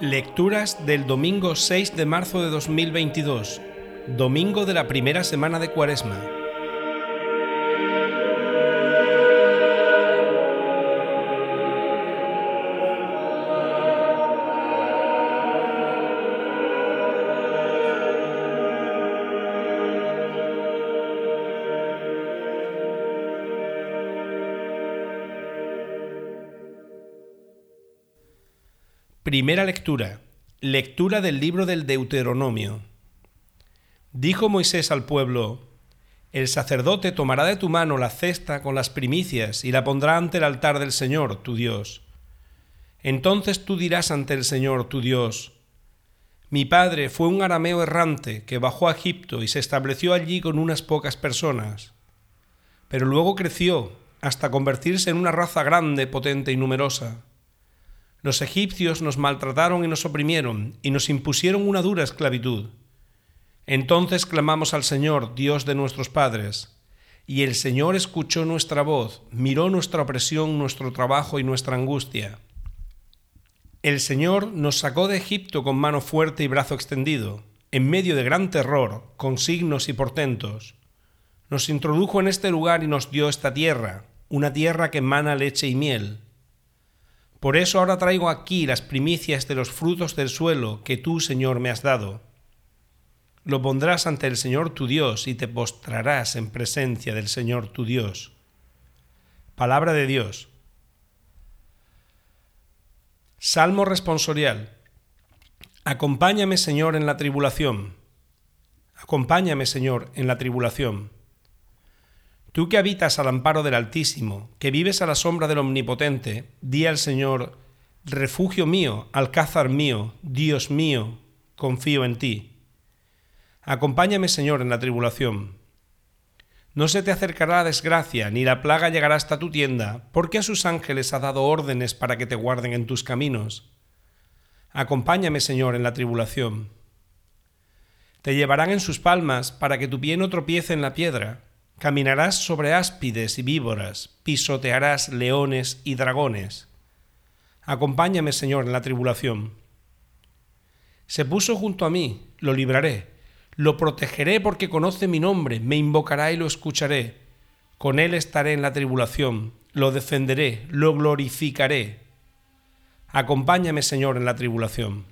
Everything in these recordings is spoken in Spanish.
Lecturas del domingo 6 de marzo de 2022, domingo de la primera semana de Cuaresma. Primera lectura. Lectura del libro del Deuteronomio. Dijo Moisés al pueblo, El sacerdote tomará de tu mano la cesta con las primicias y la pondrá ante el altar del Señor, tu Dios. Entonces tú dirás ante el Señor, tu Dios, Mi padre fue un arameo errante que bajó a Egipto y se estableció allí con unas pocas personas. Pero luego creció hasta convertirse en una raza grande, potente y numerosa los egipcios nos maltrataron y nos oprimieron, y nos impusieron una dura esclavitud. Entonces clamamos al Señor, Dios de nuestros padres, y el Señor escuchó nuestra voz, miró nuestra opresión, nuestro trabajo y nuestra angustia. El Señor nos sacó de Egipto con mano fuerte y brazo extendido, en medio de gran terror, con signos y portentos. Nos introdujo en este lugar y nos dio esta tierra, una tierra que emana leche y miel por eso ahora traigo aquí las primicias de los frutos del suelo que tú, Señor, me has dado. Lo pondrás ante el Señor tu Dios y te postrarás en presencia del Señor tu Dios. Palabra de Dios. Salmo responsorial. Acompáñame, Señor, en la tribulación. Acompáñame, Señor, en la tribulación. Tú que habitas al amparo del Altísimo, que vives a la sombra del Omnipotente, di al Señor, refugio mío, alcázar mío, Dios mío, confío en ti. Acompáñame, Señor, en la tribulación. No se te acercará la desgracia, ni la plaga llegará hasta tu tienda, porque a sus ángeles ha dado órdenes para que te guarden en tus caminos. Acompáñame, Señor, en la tribulación. Te llevarán en sus palmas para que tu pie no tropiece en la piedra Caminarás sobre áspides y víboras, pisotearás leones y dragones. Acompáñame, Señor, en la tribulación. Se puso junto a mí, lo libraré, lo protegeré porque conoce mi nombre, me invocará y lo escucharé. Con él estaré en la tribulación, lo defenderé, lo glorificaré. Acompáñame, Señor, en la tribulación.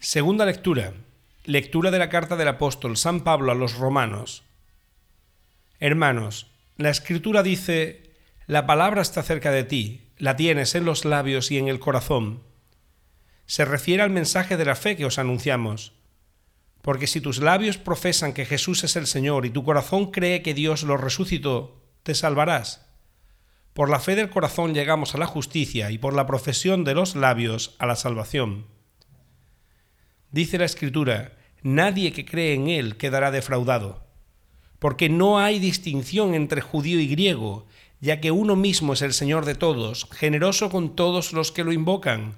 Segunda lectura Lectura de la carta del apóstol San Pablo a los romanos. Hermanos, la escritura dice, la palabra está cerca de ti, la tienes en los labios y en el corazón. Se refiere al mensaje de la fe que os anunciamos. Porque si tus labios profesan que Jesús es el Señor y tu corazón cree que Dios lo resucitó, te salvarás. Por la fe del corazón llegamos a la justicia y por la profesión de los labios a la salvación. Dice la Escritura, nadie que cree en Él quedará defraudado, porque no hay distinción entre judío y griego, ya que uno mismo es el Señor de todos, generoso con todos los que lo invocan,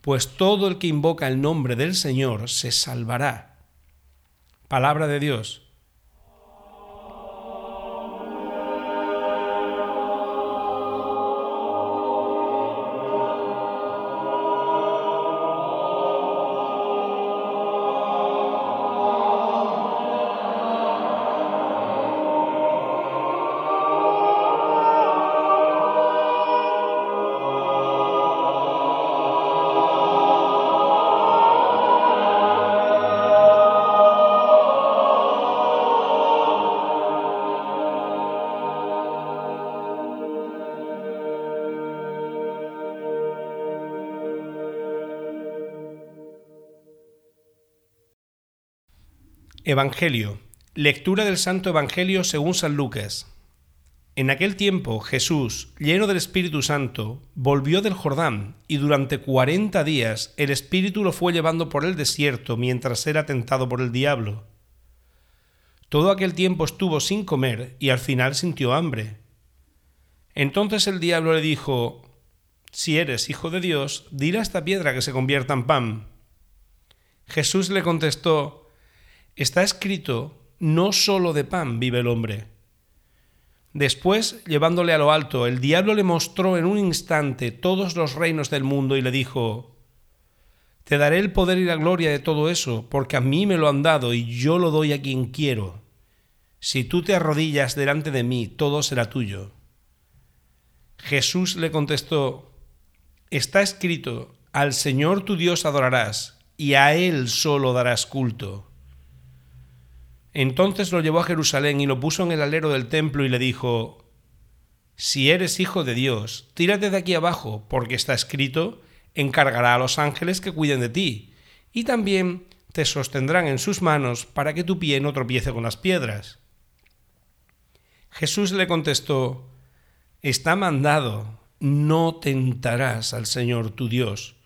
pues todo el que invoca el nombre del Señor se salvará. Palabra de Dios. Evangelio. Lectura del Santo Evangelio según San Lucas. En aquel tiempo Jesús, lleno del Espíritu Santo, volvió del Jordán y durante cuarenta días el Espíritu lo fue llevando por el desierto mientras era tentado por el diablo. Todo aquel tiempo estuvo sin comer y al final sintió hambre. Entonces el diablo le dijo, Si eres hijo de Dios, dile a esta piedra que se convierta en pan. Jesús le contestó, Está escrito, no solo de pan vive el hombre. Después, llevándole a lo alto, el diablo le mostró en un instante todos los reinos del mundo y le dijo, Te daré el poder y la gloria de todo eso, porque a mí me lo han dado y yo lo doy a quien quiero. Si tú te arrodillas delante de mí, todo será tuyo. Jesús le contestó, Está escrito, al Señor tu Dios adorarás, y a Él solo darás culto. Entonces lo llevó a Jerusalén y lo puso en el alero del templo y le dijo, Si eres hijo de Dios, tírate de aquí abajo, porque está escrito, encargará a los ángeles que cuiden de ti, y también te sostendrán en sus manos para que tu pie no tropiece con las piedras. Jesús le contestó, Está mandado, no tentarás al Señor tu Dios.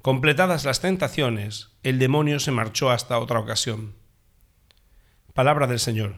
Completadas las tentaciones, el demonio se marchó hasta otra ocasión. Palabra del Señor.